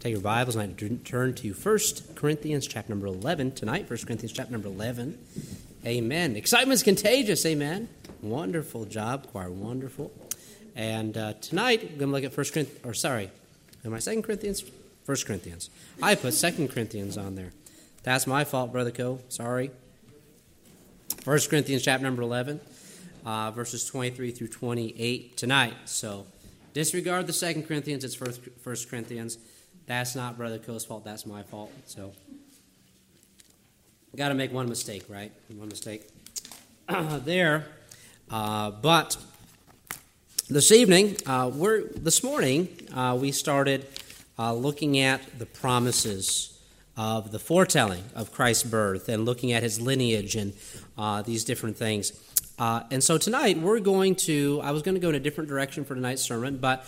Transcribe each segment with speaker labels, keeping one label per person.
Speaker 1: Take your Bibles and I turn to 1 Corinthians chapter number 11 tonight. 1 Corinthians chapter number 11. Amen. Excitement's contagious. Amen. Wonderful job, choir. Wonderful. And uh, tonight, we're going to look at 1 Corinthians, or sorry, am I 2 Corinthians? 1 Corinthians. I put 2 Corinthians on there. That's my fault, Brother Co. Sorry. 1 Corinthians chapter number 11, uh, verses 23 through 28 tonight. So disregard the 2 Corinthians, it's 1 Corinthians. That's not Brother Co's fault, that's my fault. So, got to make one mistake, right? One mistake there. Uh, but this evening, uh, we're, this morning, uh, we started uh, looking at the promises of the foretelling of Christ's birth and looking at his lineage and uh, these different things. Uh, and so tonight we're going to, I was going to go in a different direction for tonight's sermon, but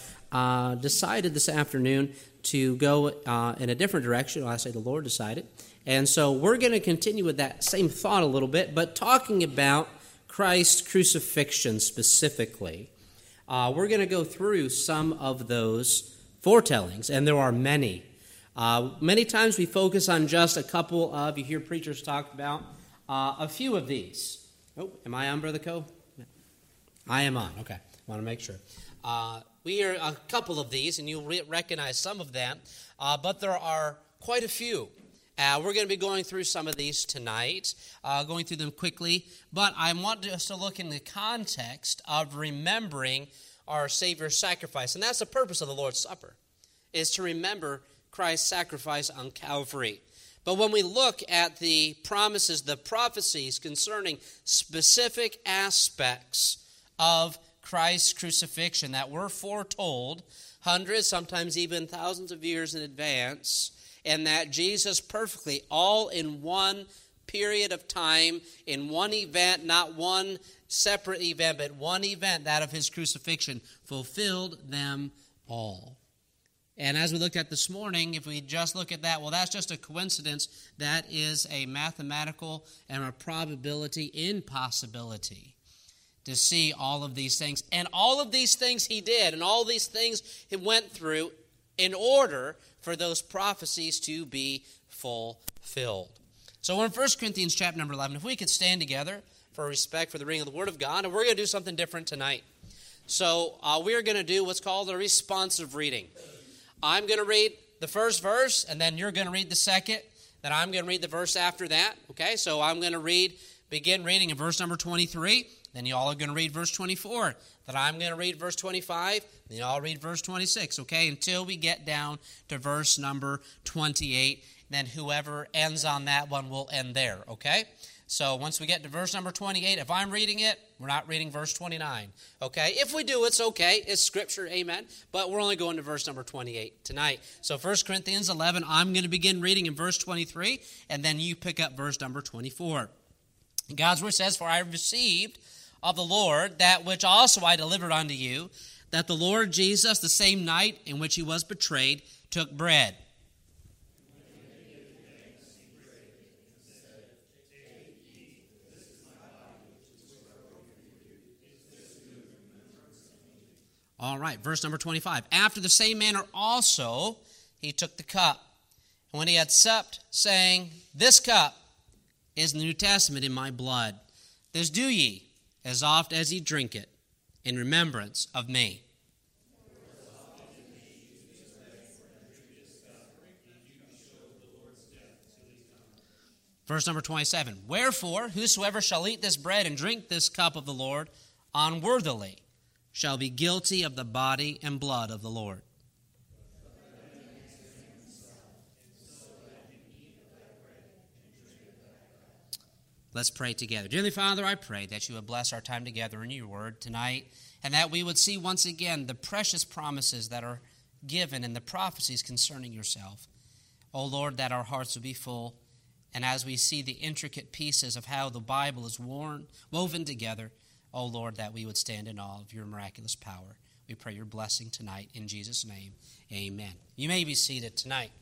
Speaker 1: decided this afternoon to go uh, in a different direction. I say the Lord decided. And so we're going to continue with that same thought a little bit, but talking about Christ's crucifixion specifically. Uh, we're going to go through some of those foretellings, and there are many. Uh, many times we focus on just a couple of, you hear preachers talk about uh, a few of these. Oh, am I on, Brother Co? I am on. Okay, want to make sure. Uh, we hear a couple of these, and you'll re- recognize some of them, uh, but there are quite a few. Uh, we're going to be going through some of these tonight, uh, going through them quickly, but I want us to look in the context of remembering our Savior's sacrifice. And that's the purpose of the Lord's Supper, is to remember Christ's sacrifice on Calvary. But when we look at the promises, the prophecies concerning specific aspects of Christ's crucifixion that were foretold hundreds, sometimes even thousands of years in advance, and that Jesus perfectly, all in one period of time, in one event, not one separate event, but one event, that of his crucifixion, fulfilled them all. And as we looked at this morning, if we just look at that, well, that's just a coincidence. That is a mathematical and a probability impossibility to see all of these things. And all of these things he did, and all these things he went through in order for those prophecies to be fulfilled. So we're in 1 Corinthians chapter number 11. If we could stand together for respect for the reading of the Word of God, and we're going to do something different tonight. So uh, we're going to do what's called a responsive reading. I'm going to read the first verse, and then you're going to read the second. Then I'm going to read the verse after that. Okay, so I'm going to read, begin reading in verse number 23. Then you all are going to read verse 24. Then I'm going to read verse 25. Then you all read verse 26, okay? Until we get down to verse number 28. Then whoever ends on that one will end there, okay? So once we get to verse number 28, if I'm reading it, we're not reading verse 29, okay? If we do, it's okay. It's scripture, amen. But we're only going to verse number 28 tonight. So 1 Corinthians 11, I'm going to begin reading in verse 23, and then you pick up verse number 24. God's word says, For I received of the Lord, that which also I delivered unto you, that the Lord Jesus, the same night in which he was betrayed, took bread. All right, verse number 25. After the same manner also he took the cup. And when he had supped, saying, This cup is the New Testament in my blood. This do ye as oft as ye drink it, in remembrance of me. Verse number 27 Wherefore, whosoever shall eat this bread and drink this cup of the Lord unworthily shall be guilty of the body and blood of the Lord. Let's pray together. Dearly Father, I pray that you would bless our time together in your word tonight and that we would see once again the precious promises that are given and the prophecies concerning yourself. O oh Lord, that our hearts would be full. And as we see the intricate pieces of how the Bible is worn, woven together, O oh Lord, that we would stand in awe of your miraculous power. We pray your blessing tonight in Jesus' name. Amen. You may be seated tonight.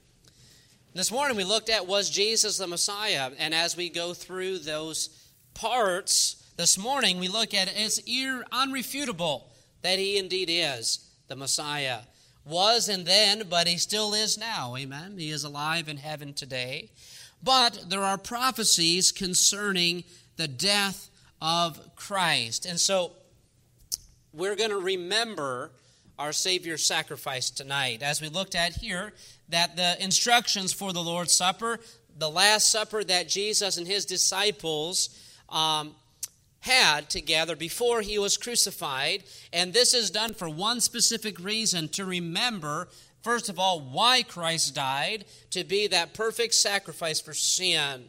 Speaker 1: This morning we looked at was Jesus the Messiah, and as we go through those parts this morning, we look at it as unrefutable that he indeed is the Messiah. was and then, but he still is now. Amen. He is alive in heaven today. But there are prophecies concerning the death of Christ. And so we're going to remember our Savior's sacrifice tonight. As we looked at here, that the instructions for the Lord's Supper, the Last Supper that Jesus and his disciples um, had together before he was crucified. And this is done for one specific reason to remember, first of all, why Christ died, to be that perfect sacrifice for sin.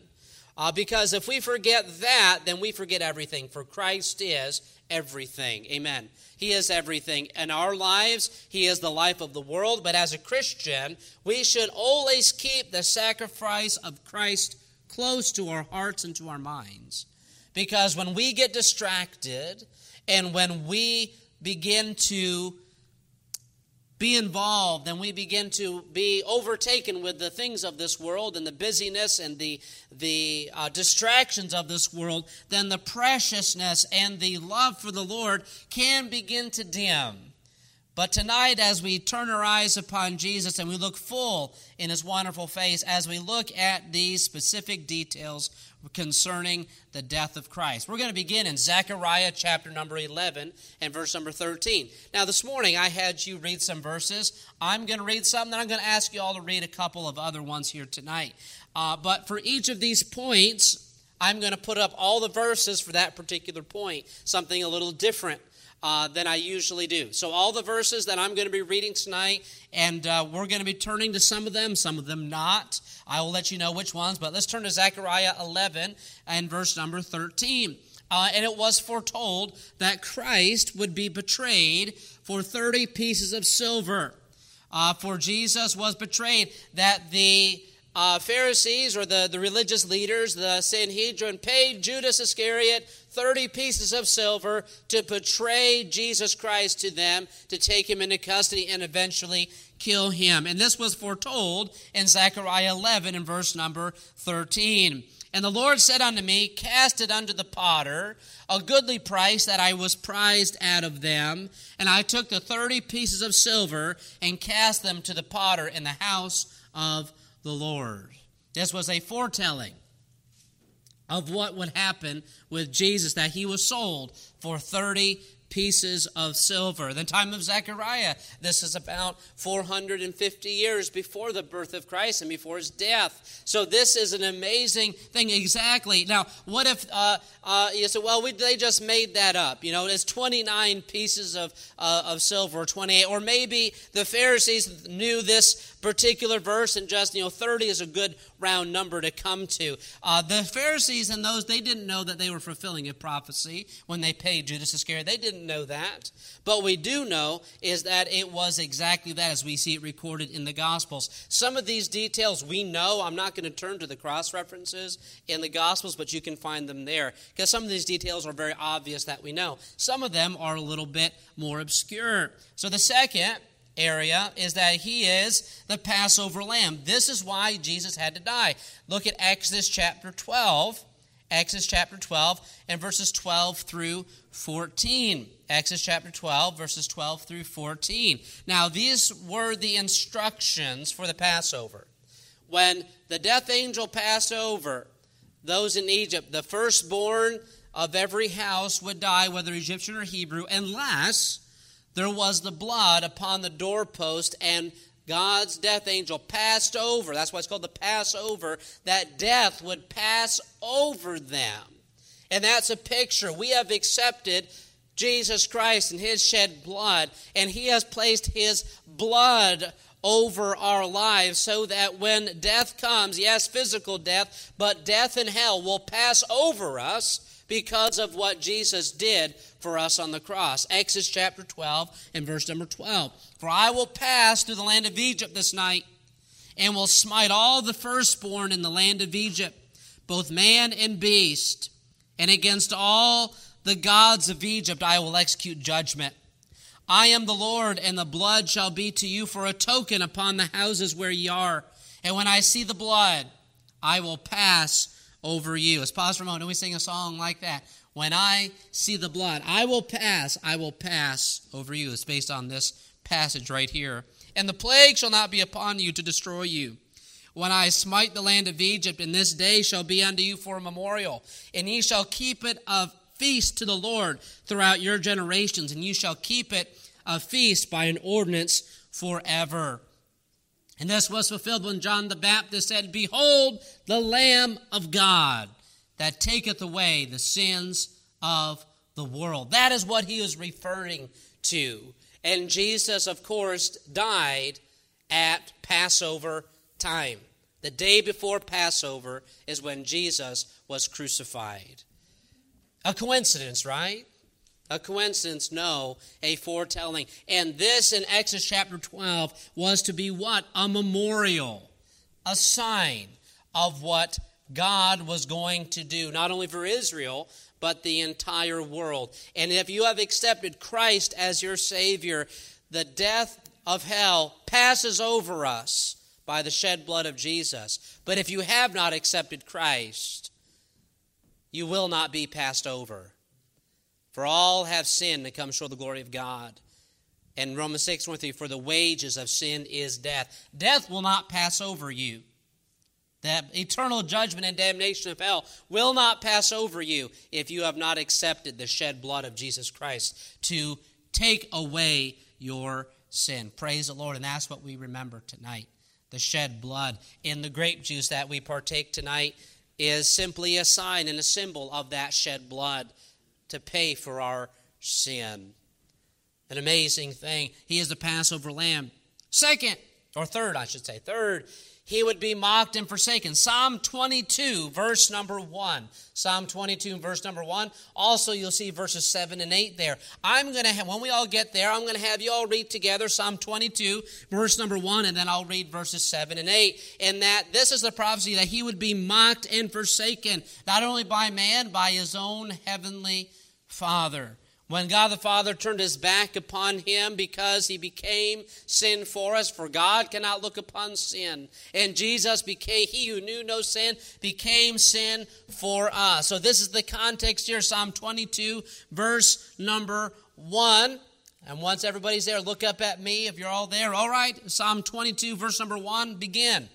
Speaker 1: Uh, because if we forget that, then we forget everything, for Christ is everything. Amen. He is everything. In our lives, He is the life of the world. But as a Christian, we should always keep the sacrifice of Christ close to our hearts and to our minds. Because when we get distracted and when we begin to be involved and we begin to be overtaken with the things of this world and the busyness and the, the uh, distractions of this world, then the preciousness and the love for the Lord can begin to dim. But tonight, as we turn our eyes upon Jesus and we look full in his wonderful face, as we look at these specific details concerning the death of Christ, we're going to begin in Zechariah chapter number 11 and verse number 13. Now, this morning I had you read some verses. I'm going to read some, then I'm going to ask you all to read a couple of other ones here tonight. Uh, but for each of these points, I'm going to put up all the verses for that particular point, something a little different uh, than I usually do. So, all the verses that I'm going to be reading tonight, and uh, we're going to be turning to some of them, some of them not. I will let you know which ones, but let's turn to Zechariah 11 and verse number 13. Uh, and it was foretold that Christ would be betrayed for 30 pieces of silver. Uh, for Jesus was betrayed, that the uh, Pharisees or the, the religious leaders, the Sanhedrin, paid Judas Iscariot 30 pieces of silver to betray Jesus Christ to them, to take him into custody and eventually kill him. And this was foretold in Zechariah 11 in verse number 13. And the Lord said unto me, Cast it unto the potter, a goodly price that I was prized out of them. And I took the thirty pieces of silver and cast them to the potter in the house of the Lord. This was a foretelling of what would happen with Jesus, that he was sold for 30 pieces of silver. The time of Zechariah, this is about 450 years before the birth of Christ and before his death. So this is an amazing thing. Exactly. Now, what if uh, uh, you said, well, we, they just made that up? You know, it's 29 pieces of, uh, of silver, or 28. Or maybe the Pharisees knew this particular verse and just, you know, 30 is a good round number to come to. Uh, the Pharisees and those, they didn't know that they were fulfilling a prophecy when they paid Judas Iscariot. They didn't know that. But we do know is that it was exactly that as we see it recorded in the Gospels. Some of these details we know. I'm not going to turn to the cross references in the Gospels, but you can find them there because some of these details are very obvious that we know. Some of them are a little bit more obscure. So the second area is that he is the Passover lamb. This is why Jesus had to die. Look at Exodus chapter 12. Exodus chapter 12 and verses 12 through 14. Exodus chapter 12, verses 12 through 14. Now, these were the instructions for the Passover. When the death angel passed over those in Egypt, the firstborn of every house would die, whether Egyptian or Hebrew, unless there was the blood upon the doorpost and God's death angel passed over. That's why it's called the Passover. That death would pass over them. And that's a picture. We have accepted Jesus Christ and his shed blood, and he has placed his blood over our lives so that when death comes, yes, physical death, but death and hell will pass over us because of what Jesus did for us on the cross. Exodus chapter 12 and verse number 12. For I will pass through the land of Egypt this night and will smite all the firstborn in the land of Egypt, both man and beast, and against all the gods of Egypt I will execute judgment. I am the Lord, and the blood shall be to you for a token upon the houses where ye are. And when I see the blood, I will pass over you. Let's pause for a moment. and we sing a song like that? When I see the blood, I will pass, I will pass over you. It's based on this passage right here
Speaker 2: and the plague shall not be upon you to destroy you. When I smite the land of Egypt, and this day shall be unto you for a memorial, and ye shall keep it a feast to the Lord throughout your generations, and you shall keep it a feast by an ordinance forever. And this was fulfilled when John the Baptist said, Behold, the Lamb of God that taketh away the sins of the world. That is what he is referring to. And Jesus, of course, died at Passover time. The day before Passover is when Jesus was crucified. A coincidence, right? A coincidence? No, a foretelling. And this in Exodus chapter 12 was to be what? A memorial, a sign of what God was going to do, not only for Israel, but the entire world. And if you have accepted Christ as your Savior, the death of hell passes over us by the shed blood of Jesus. But if you have not accepted Christ, you will not be passed over. For all have sinned and come short of the glory of God. And Romans 6 23, for the wages of sin is death. Death will not pass over you. That eternal judgment and damnation of hell will not pass over you if you have not accepted the shed blood of Jesus Christ to take away your sin. Praise the Lord. And that's what we remember tonight the shed blood. In the grape juice that we partake tonight is simply a sign and a symbol of that shed blood to pay for our sin. An amazing thing. He is the Passover lamb. Second, or third, I should say, third, he would be mocked and forsaken. Psalm 22, verse number 1. Psalm 22, verse number 1. Also, you'll see verses 7 and 8 there. I'm going to have, when we all get there, I'm going to have you all read together Psalm 22, verse number 1, and then I'll read verses 7 and 8. And that this is the prophecy that he would be mocked and forsaken, not only by man, by his own heavenly Father. When God the Father turned his back upon him because he became sin for us, for God cannot look upon sin. And Jesus became, he who knew no sin, became sin for us. So this is the context here, Psalm 22, verse number 1. And once everybody's there, look up at me if you're all there. All right, Psalm 22, verse number 1, begin.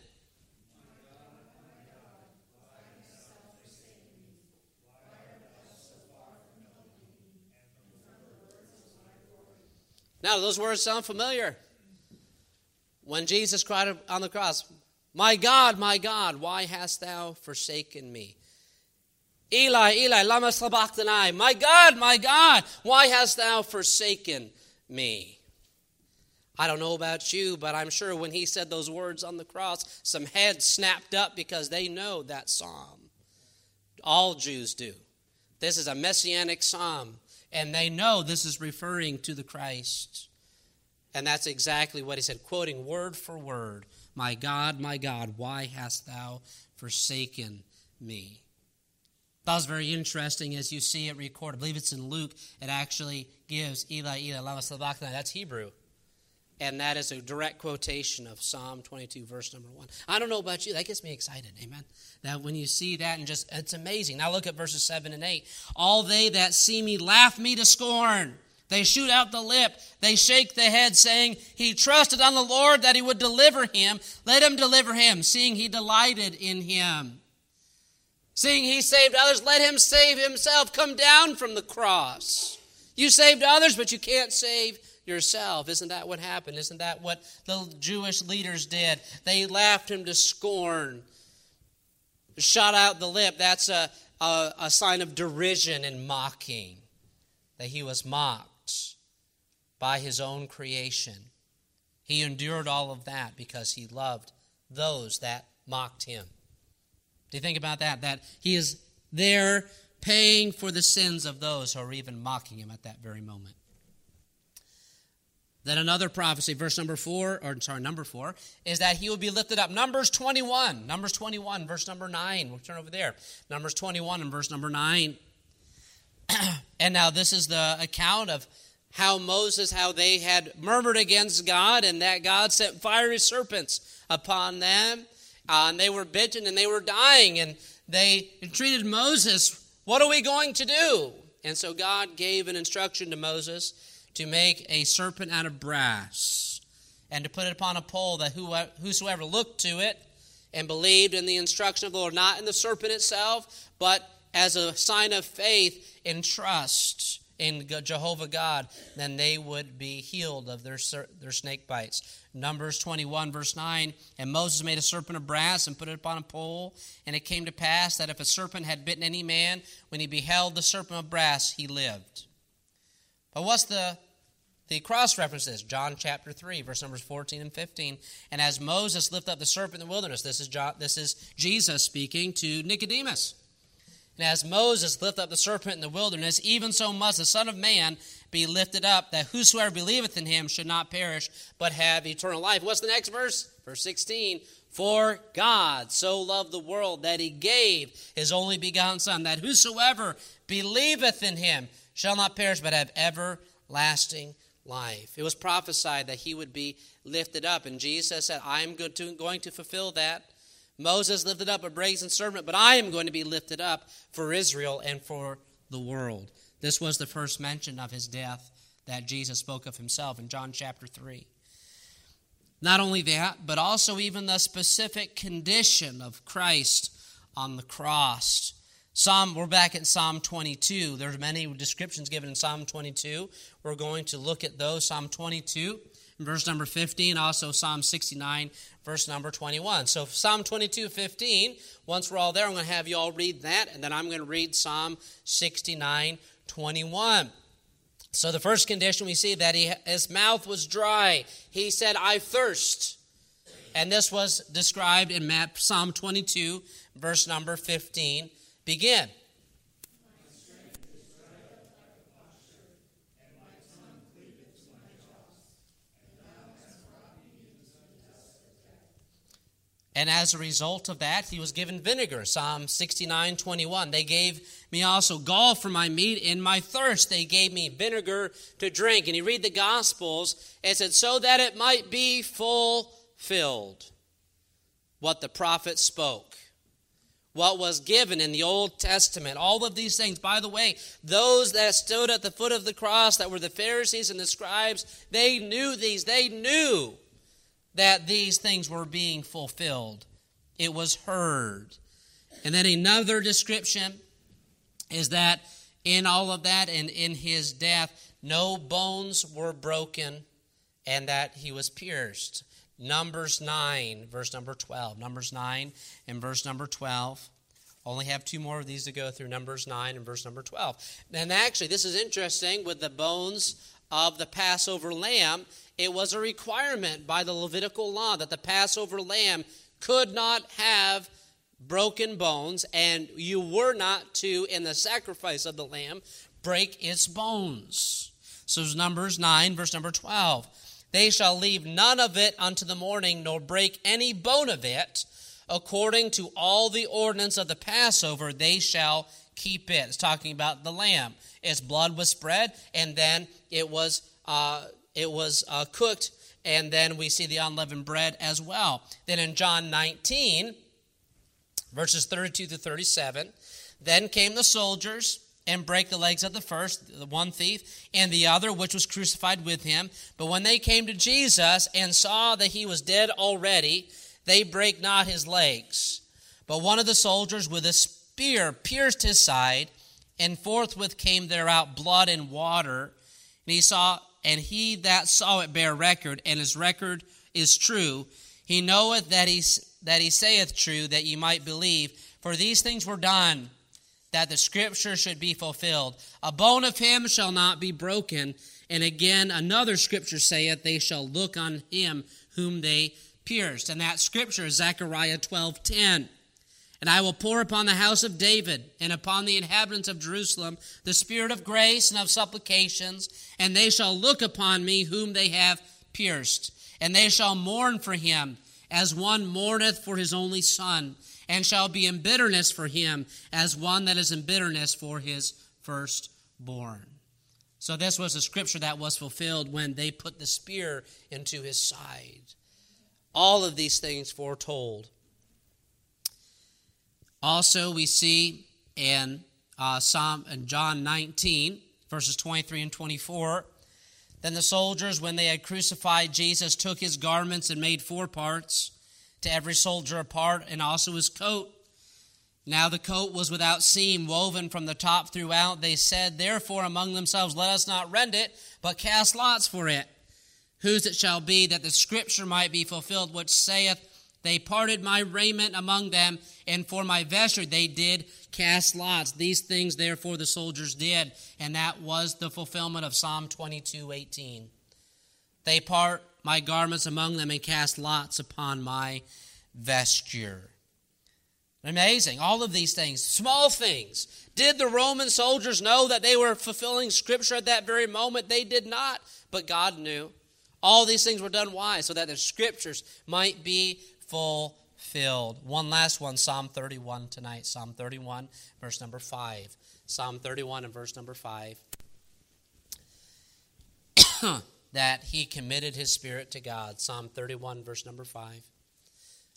Speaker 2: Now, those words sound familiar. When Jesus cried on the cross, My God, my God, why hast thou forsaken me? Eli, Eli, lama sabachthani. My God, my God, why hast thou forsaken me? I don't know about you, but I'm sure when he said those words on the cross, some heads snapped up because they know that psalm. All Jews do. This is a messianic psalm and they know this is referring to the Christ. And that's exactly what he said, quoting word for word My God, my God, why hast thou forsaken me? That was very interesting as you see it recorded. I believe it's in Luke. It actually gives Eli, Eli, lama sabachthani. That's Hebrew. And that is a direct quotation of Psalm 22, verse number 1. I don't know about you, that gets me excited. Amen. That when you see that and just, it's amazing. Now look at verses 7 and 8. All they that see me laugh me to scorn. They shoot out the lip. They shake the head, saying, He trusted on the Lord that he would deliver him. Let him deliver him, seeing he delighted in him. Seeing he saved others, let him save himself. Come down from the cross. You saved others, but you can't save yourself. Isn't that what happened? Isn't that what the Jewish leaders did? They laughed him to scorn. Shot out the lip, that's a, a, a sign of derision and mocking, that he was mocked by his own creation. He endured all of that because he loved those that mocked him. Do you think about that? That he is there paying for the sins of those who are even mocking him at that very moment. Then another prophecy, verse number four, or sorry, number four, is that he will be lifted up. Numbers 21, Numbers 21, verse number nine. We'll turn over there. Numbers 21 and verse number nine. and now this is the account of how Moses, how they had murmured against God, and that God sent fiery serpents upon them. Uh, and they were bitten and they were dying, and they entreated Moses, What are we going to do? And so God gave an instruction to Moses to make a serpent out of brass. and to put it upon a pole that whosoever looked to it and believed in the instruction of the Lord, not in the serpent itself, but as a sign of faith and trust in Jehovah God, then they would be healed of their, their snake bites. Numbers 21, verse 9 And Moses made a serpent of brass and put it upon a pole. And it came to pass that if a serpent had bitten any man, when he beheld the serpent of brass, he lived. But what's the the cross references John chapter 3, verse numbers 14 and 15. And as Moses lifted up the serpent in the wilderness, this is, John, this is Jesus speaking to Nicodemus. And as Moses lifted up the serpent in the wilderness, even so must the Son of Man be lifted up, that whosoever believeth in him should not perish, but have eternal life. What's the next verse? Verse 16. For God so loved the world that he gave his only begotten Son, that whosoever believeth in him shall not perish, but have everlasting life. It was prophesied that he would be lifted up, and Jesus said, I am going to fulfill that. Moses lifted up a brazen serpent, but I am going to be lifted up for Israel and for the world. This was the first mention of his death that Jesus spoke of himself in John chapter 3. Not only that, but also even the specific condition of Christ on the cross. Psalm, we're back at Psalm 22. There's many descriptions given in Psalm 22. We're going to look at those. Psalm 22, verse number 15, also Psalm 69, verse number 21. So Psalm 22, 15, once we're all there, I'm going to have you all read that, and then I'm going to read Psalm 69, 21. So the first condition we see that he, his mouth was dry. He said, I thirst. And this was described in Psalm 22, verse number 15 begin. And as a result of that, he was given vinegar. Psalm 69 21. They gave me also gall for my meat. In my thirst, they gave me vinegar to drink. And you read the Gospels, it said, so that it might be fulfilled what the prophet spoke what was given in the Old Testament. All of these things. By the way, those that stood at the foot of the cross, that were the Pharisees and the scribes, they knew these. They knew that these things were being fulfilled. It was heard. And then another description is that in all of that and in his death, no bones were broken and that he was pierced. Numbers 9, verse number 12. Numbers 9 and verse number 12. Only have two more of these to go through Numbers 9 and verse number 12. And actually, this is interesting with the bones of the Passover lamb. It was a requirement by the Levitical law that the Passover lamb could not have broken bones, and you were not to, in the sacrifice of the lamb, break its bones. So Numbers 9, verse number 12. They shall leave none of it unto the morning, nor break any bone of it. According to all the ordinance of the Passover, they shall keep it. It's talking about the lamb. Its blood was spread, and then it was uh, it was uh, cooked, and then we see the unleavened bread as well. Then in John 19, verses 32 to 37, then came the soldiers and break the legs of the first, the one thief, and the other, which was crucified with him. But when they came to Jesus and saw that he was dead already, they brake not his legs. But one of the soldiers with a spear pierced his side, and forthwith came there out blood and water. And he saw, and he that saw it bear record, and his record is true. He knoweth that he that he saith true, that ye might believe. For these things were done that the scripture should be fulfilled. A bone of him shall not be broken. And again, another scripture saith, They shall look on him whom they pierced. And that scripture is Zechariah 12 10. And I will pour upon the house of David and upon the inhabitants of Jerusalem the spirit of grace and of supplications, and they shall look upon me whom they have pierced. And they shall mourn for him as one mourneth for his only son and shall be in bitterness for him as one that is in bitterness for his firstborn. So, this was a scripture that was fulfilled when they put the spear into his side. All of these things foretold. Also, we see in uh, Psalm in John 19, verses 23 and 24, Then the soldiers, when they had crucified Jesus, took his garments and made four parts, to every soldier a part, and also his coat. Now the coat was without seam, woven from the top throughout. They said, therefore, among themselves, Let us not rend it, but cast lots for it. Whose it shall be, that the scripture might be fulfilled, which saith, They parted my raiment among them, and for my vesture they did cast lots. These things, therefore, the soldiers did, and that was the fulfillment of Psalm 22 18. They part my garments among them and cast lots upon my vesture. Amazing. All of these things, small things. Did the Roman soldiers know that they were fulfilling Scripture at that very moment? They did not, but God knew. All these things were done why? So that the Scriptures might be fulfilled. One last one, Psalm 31 tonight. Psalm 31, verse number 5. Psalm 31 and verse number 5. that he committed his spirit to God. Psalm 31, verse number 5.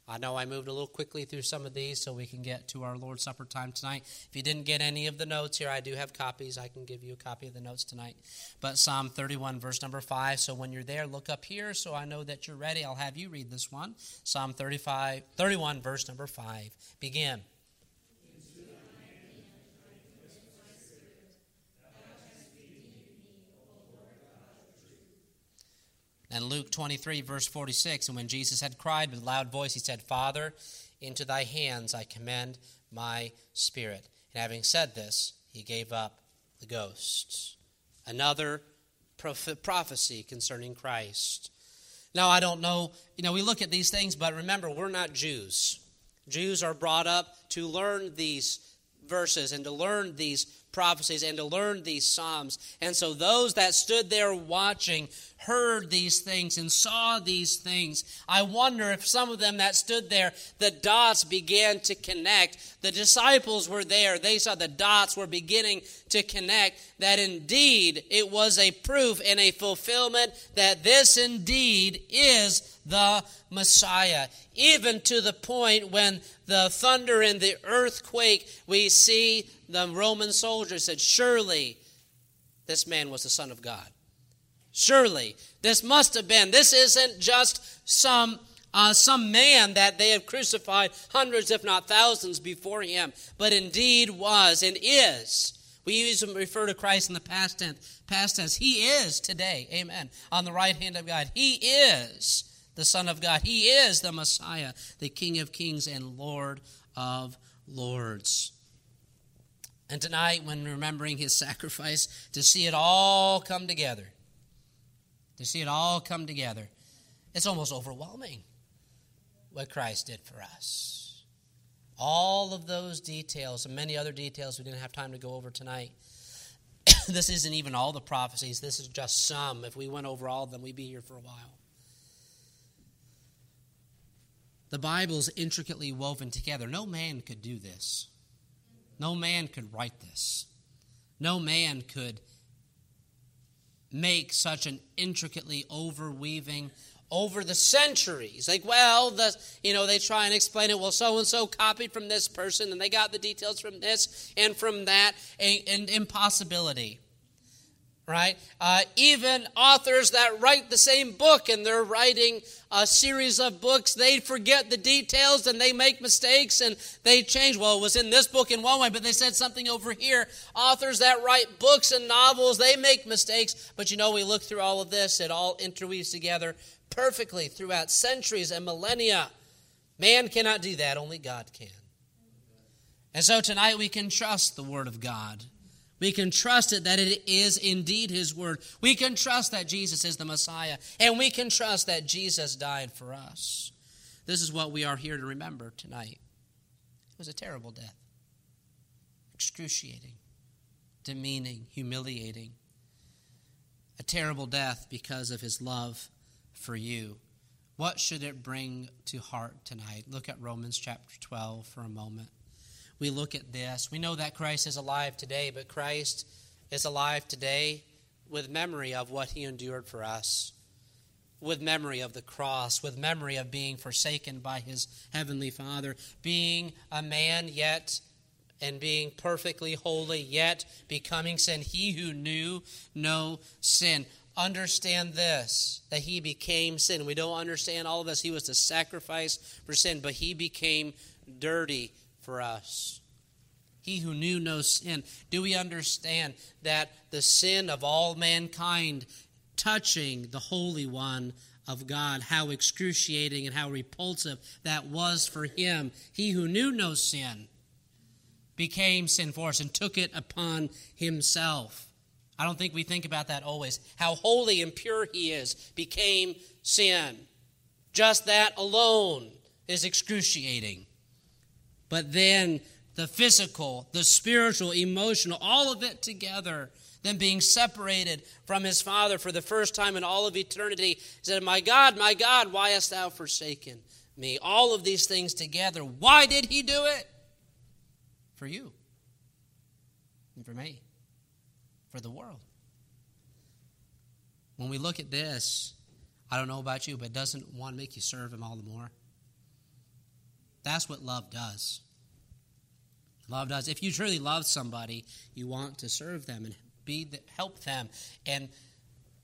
Speaker 2: I know I moved a little quickly through some of these so we can get to our Lord's Supper time tonight. If you didn't get any of the notes here, I do have copies. I can give you a copy of the notes tonight. But Psalm 31, verse number 5. So when you're there, look up here so I know that you're ready. I'll have you read this one. Psalm 35, 31, verse number 5. Begin. And Luke 23, verse 46, and when Jesus had cried with a loud voice, he said, Father, into thy hands I commend my spirit. And having said this, he gave up the ghosts. Another prophecy concerning Christ. Now, I don't know, you know, we look at these things, but remember, we're not Jews. Jews are brought up to learn these verses and to learn these prophecies and to learn these Psalms. And so those that stood there watching heard these things and saw these things. I wonder if some of them that stood there, the dots began to connect. The disciples were there. They saw the dots were beginning to connect that indeed it was a proof and a fulfillment that this indeed is the Messiah. Even to the point when the thunder and the earthquake, we see the Roman soldiers said, Surely this man was the Son of God. Surely this must have been. This isn't just some. Uh, some man that they have crucified hundreds, if not thousands, before him, but indeed was and is. We even refer to Christ in the past tense. Past tense. He is today. Amen. On the right hand of God. He is the Son of God. He is the Messiah, the King of kings and Lord of lords. And tonight, when remembering his sacrifice, to see it all come together, to see it all come together, it's almost overwhelming what Christ did for us. All of those details and many other details we didn't have time to go over tonight. this isn't even all the prophecies, this is just some. If we went over all of them, we'd be here for a while. The Bible is intricately woven together. No man could do this. No man could write this. No man could make such an intricately overweaving over the centuries. Like, well, the you know, they try and explain it. Well, so and so copied from this person, and they got the details from this and from that, and impossibility right? Uh, even authors that write the same book and they're writing a series of books, they forget the details and they make mistakes and they change. Well, it was in this book in one way, but they said something over here. Authors that write books and novels, they make mistakes. But you know, we look through all of this, it all interweaves together perfectly throughout centuries and millennia. Man cannot do that, only God can. And so tonight we can trust the Word of God. We can trust it that it is indeed His Word. We can trust that Jesus is the Messiah. And we can trust that Jesus died for us. This is what we are here to remember tonight. It was a terrible death, excruciating, demeaning, humiliating. A terrible death because of His love for you. What should it bring to heart tonight? Look at Romans chapter 12 for a moment we look at this. We know that Christ is alive today, but Christ is alive today with memory of what he endured for us, with memory of the cross, with memory of being forsaken by his heavenly Father, being a man yet and being perfectly holy, yet becoming sin. He who knew no sin.
Speaker 1: understand this that he became sin. We don't understand all of us. He was the sacrifice for sin, but he became dirty for us. He who knew no sin. Do we understand that the sin of all mankind touching the Holy One of God, how excruciating and how repulsive that was for him? He who knew no sin became sin for us and took it upon himself. I don't think we think about that always. How holy and pure he is became sin. Just that alone is excruciating. But then the physical, the spiritual, emotional, all of it together, then being separated from his Father for the first time in all of eternity, he said, My God, my God, why hast thou forsaken me? All of these things together. Why did he do it? For you and for me for the world. When we look at this, I don't know about you, but doesn't one make you serve Him all the more? That's what love does. Love does. If you truly love somebody, you want to serve them and be the, help them and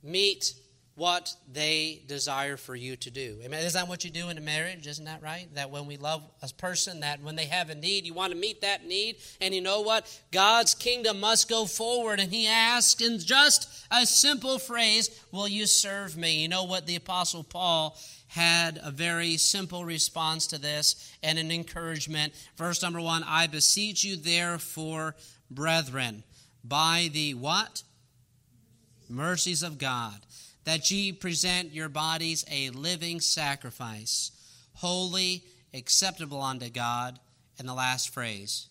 Speaker 1: meet what they desire for you to do. Amen. Is that what you do in a marriage? Isn't that right? That when we love a person, that when they have a need, you want to meet that need. And you know what? God's kingdom must go forward. And he asked in just a simple phrase, Will you serve me? You know what the Apostle Paul had a very simple response to this and an encouragement. Verse number one I beseech you, therefore, brethren, by the what? Mercies of God that ye present your bodies a living sacrifice, holy, acceptable unto God. And the last phrase.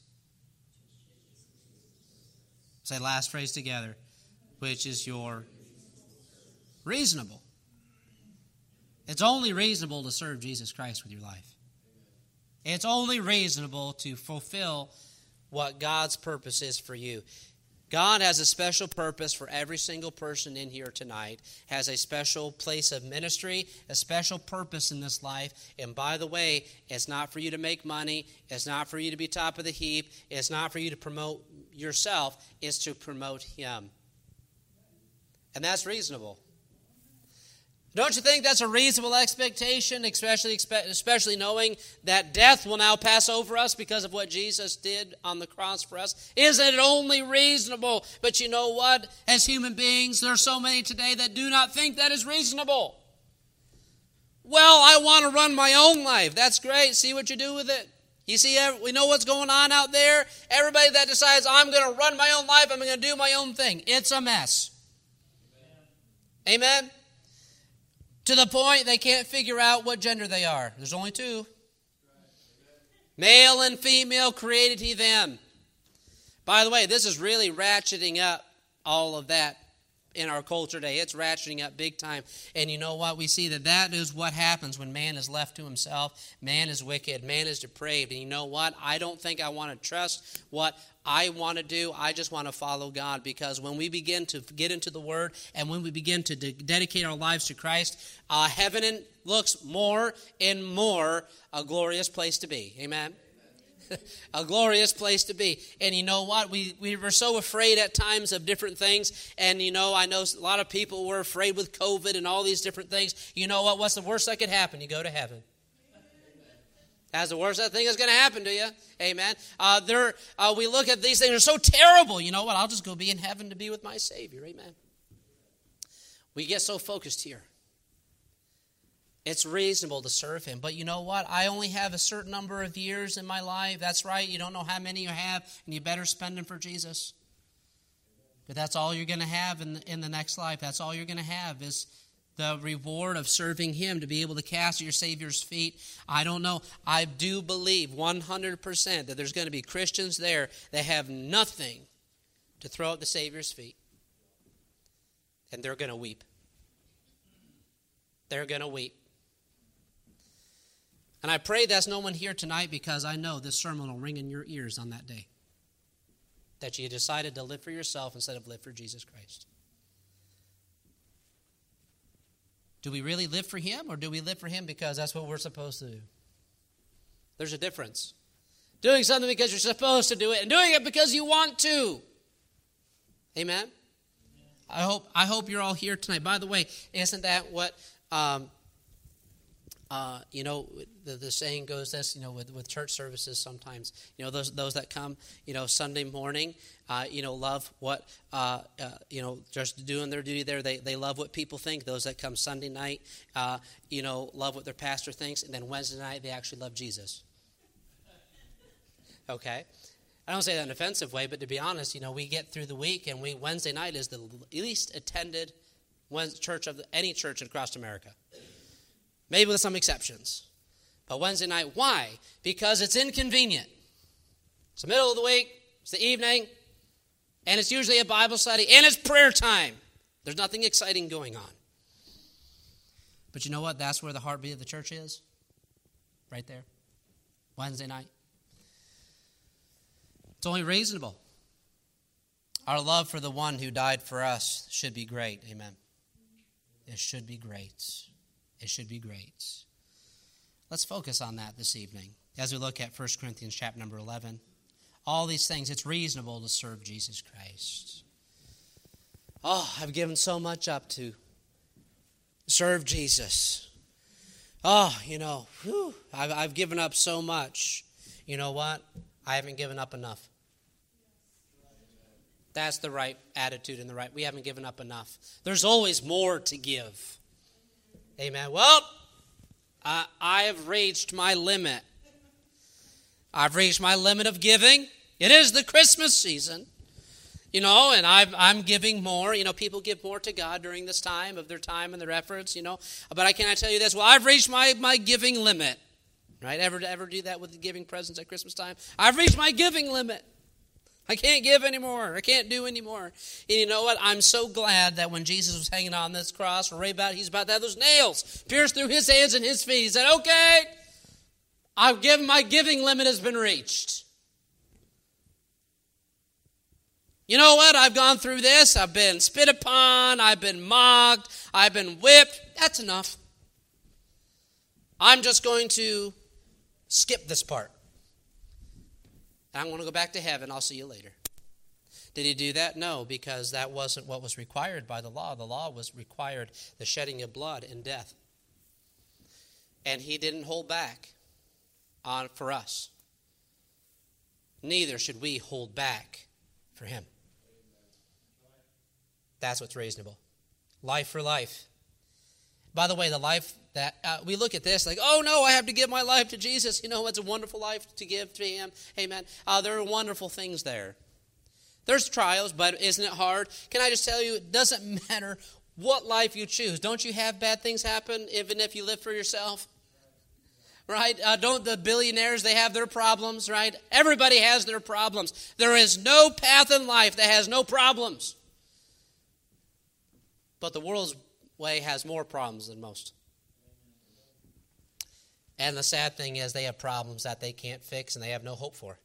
Speaker 1: Say last phrase together, which is your reasonable. It's only reasonable to serve Jesus Christ with your life. It's only reasonable to fulfill what God's purpose is for you. God has a special purpose for every single person in here tonight, has a special place of ministry, a special purpose in this life. And by the way, it's not for you to make money, it's not for you to be top of the heap, it's not for you to promote yourself, it's to promote Him. And that's reasonable. Don't you think that's a reasonable expectation, especially, especially knowing that death will now pass over us because of what Jesus did on the cross for us? Isn't it only reasonable? But you know what? As human beings, there are so many today that do not think that is reasonable. Well, I want to run my own life. That's great. See what you do with it. You see, we know what's going on out there. Everybody that decides, I'm going to run my own life, I'm going to do my own thing, it's a mess. Amen? Amen? To the point they can't figure out what gender they are. There's only two male and female created he them. By the way, this is really ratcheting up all of that in our culture today. It's ratcheting up big time. And you know what? We see that that is what happens when man is left to himself. Man is wicked. Man is depraved. And you know what? I don't think I want to trust what I want to do. I just want to follow God because when we begin to get into the Word and when we begin to de- dedicate our lives to Christ, uh, heaven looks more and more a glorious place to be. Amen. a glorious place to be. And you know what? We, we were so afraid at times of different things. And you know, I know a lot of people were afraid with COVID and all these different things. You know what? What's the worst that could happen? You go to heaven. That's the worst that thing that's going to happen to you. Amen. Uh, there, uh, we look at these things, they're so terrible. You know what? I'll just go be in heaven to be with my Savior. Amen. We get so focused here. It's reasonable to serve him. But you know what? I only have a certain number of years in my life. That's right. You don't know how many you have, and you better spend them for Jesus. But that's all you're going to have in the, in the next life. That's all you're going to have is the reward of serving him to be able to cast at your Savior's feet. I don't know. I do believe 100% that there's going to be Christians there that have nothing to throw at the Savior's feet. And they're going to weep. They're going to weep. And I pray that's no one here tonight because I know this sermon will ring in your ears on that day. That you decided to live for yourself instead of live for Jesus Christ. Do we really live for Him or do we live for Him because that's what we're supposed to do? There's a difference. Doing something because you're supposed to do it and doing it because you want to. Amen?
Speaker 2: I hope I hope you're all here tonight. By the way, isn't that what um, uh, you know, the, the saying goes this, you know, with, with church services sometimes, you know, those, those that come, you know, Sunday morning, uh, you know, love what, uh, uh, you know, just doing their duty there. They, they love what people think. Those that come Sunday night, uh, you know, love what their pastor thinks. And then Wednesday night, they actually love Jesus. Okay? I don't say that in an offensive way, but to be honest, you know, we get through the week and we Wednesday night is the least attended church of the, any church across America maybe with some exceptions. But Wednesday night, why? Because it's inconvenient. It's the middle of the week, it's the evening, and it's usually a Bible study, and it's prayer time. There's nothing exciting going on. But you know what? That's where the heartbeat of the church is. Right there. Wednesday night. It's only reasonable. Our love for the one who died for us should be great. Amen. It should be great. It should be great. Let's focus on that this evening as we look at 1 Corinthians chapter number 11. All these things, it's reasonable to serve Jesus Christ. Oh, I've given so much up to serve Jesus. Oh, you know, whew, I've, I've given up so much. You know what? I haven't given up enough. That's the right attitude and the right. We haven't given up enough. There's always more to give. Amen. Well, I, I have reached my limit. I've reached my limit of giving. It is the Christmas season, you know, and i am giving more. You know, people give more to God during this time of their time and their efforts, you know. But I cannot tell you this. Well, I've reached my, my giving limit. Right? Ever, ever do that with giving presents at Christmas time? I've reached my giving limit. I can't give anymore. I can't do anymore. And you know what? I'm so glad that when Jesus was hanging on this cross, right about he's about to have those nails pierced through his hands and his feet. He said, "Okay, I've given my giving limit has been reached." You know what? I've gone through this. I've been spit upon. I've been mocked. I've been whipped. That's enough. I'm just going to skip this part. I want to go back to heaven. I'll see you later. Did he do that? No, because that wasn't what was required by the law. The law was required the shedding of blood and death. And he didn't hold back on for us. Neither should we hold back for him. That's what's reasonable. Life for life. By the way, the life that uh, we look at this like, oh no, I have to give my life to Jesus. You know, it's a wonderful life to give to Him. Amen. Uh, there are wonderful things there. There's trials, but isn't it hard? Can I just tell you, it doesn't matter what life you choose. Don't you have bad things happen even if you live for yourself? Right? Uh, don't the billionaires, they have their problems, right? Everybody has their problems. There is no path in life that has no problems. But the world's way has more problems than most. And the sad thing is, they have problems that they can't fix and they have no hope for.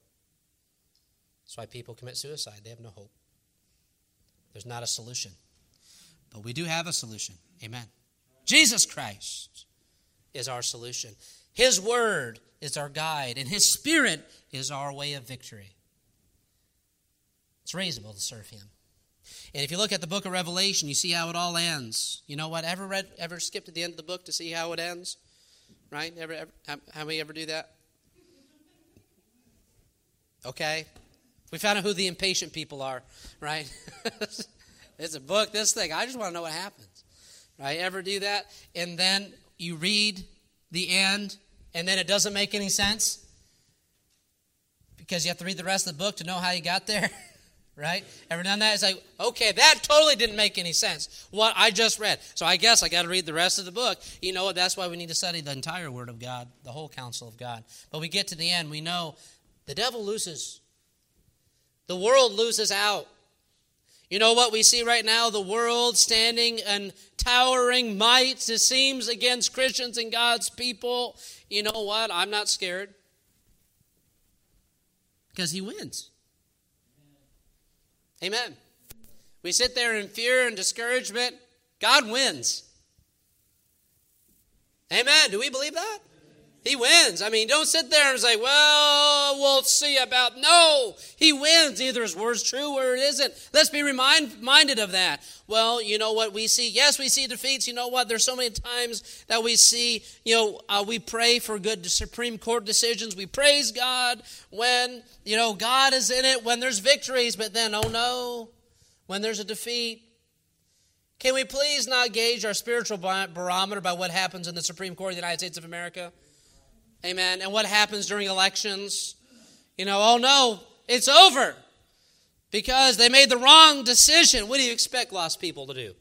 Speaker 2: That's why people commit suicide. They have no hope. There's not a solution. But we do have a solution. Amen. Jesus Christ is our solution. His word is our guide, and His Spirit is our way of victory. It's reasonable to serve Him. And if you look at the book of Revelation, you see how it all ends. You know what? Ever read, ever skipped to the end of the book to see how it ends? Right? Ever, ever, how many ever do that? Okay. We found out who the impatient people are, right? it's a book, this thing. I just want to know what happens. Right? Ever do that? And then you read the end, and then it doesn't make any sense because you have to read the rest of the book to know how you got there. right? Ever done that? It's like, okay, that totally didn't make any sense. What I just read. So I guess I got to read the rest of the book. You know what? That's why we need to study the entire Word of God, the whole counsel of God. But we get to the end, we know the devil loses. The world loses out. You know what we see right now? The world standing and towering might, it seems, against Christians and God's people. You know what? I'm not scared. Because he wins. Amen. We sit there in fear and discouragement. God wins. Amen. Do we believe that? He wins. I mean, don't sit there and say, well, we'll see about. No, he wins. Either his word's true or it isn't. Let's be remind, reminded of that. Well, you know what we see? Yes, we see defeats. You know what? There's so many times that we see, you know, uh, we pray for good Supreme Court decisions. We praise God when, you know, God is in it, when there's victories, but then, oh no, when there's a defeat. Can we please not gauge our spiritual barometer by what happens in the Supreme Court of the United States of America? Amen. And what happens during elections? You know, oh no, it's over because they made the wrong decision. What do you expect lost people to do?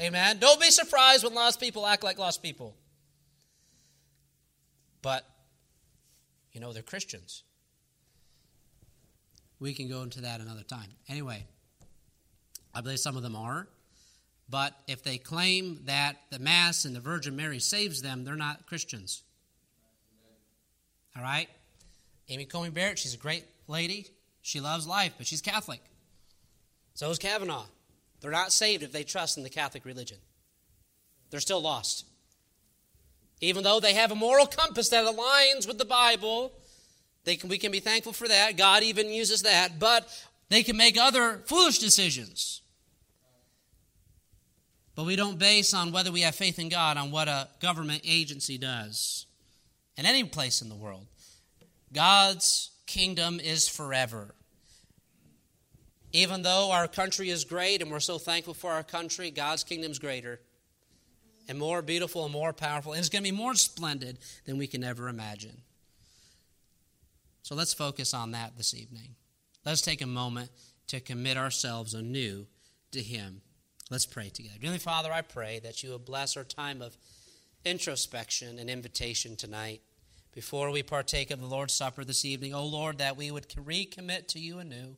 Speaker 2: Amen. Don't be surprised when lost people act like lost people. But, you know, they're Christians. We can go into that another time. Anyway, I believe some of them are. But if they claim that the Mass and the Virgin Mary saves them, they're not Christians. All right? Amy Coney Barrett, she's a great lady. She loves life, but she's Catholic. So is Kavanaugh. They're not saved if they trust in the Catholic religion. They're still lost. Even though they have a moral compass that aligns with the Bible, can, we can be thankful for that. God even uses that. But they can make other foolish decisions. But we don't base on whether we have faith in God on what a government agency does in any place in the world. God's kingdom is forever. Even though our country is great and we're so thankful for our country, God's kingdom is greater and more beautiful and more powerful. And it's going to be more splendid than we can ever imagine. So let's focus on that this evening. Let's take a moment to commit ourselves anew to Him. Let's pray together. Dearly Father, I pray that you will bless our time of introspection and invitation tonight. Before we partake of the Lord's Supper this evening, oh Lord, that we would recommit to you anew,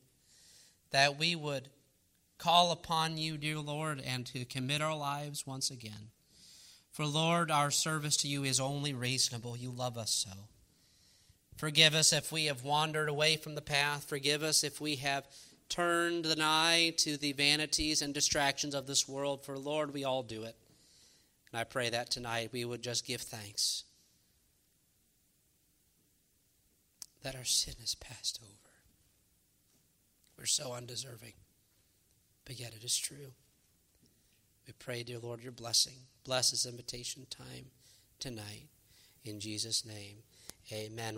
Speaker 2: that we would call upon you, dear Lord, and to commit our lives once again. For Lord, our service to you is only reasonable. You love us so. Forgive us if we have wandered away from the path. Forgive us if we have turned an eye to the vanities and distractions of this world, for Lord, we all do it. And I pray that tonight we would just give thanks that our sin is passed over. We're so undeserving, but yet it is true. We pray, dear Lord, your blessing. Bless this invitation time tonight. In Jesus' name, amen.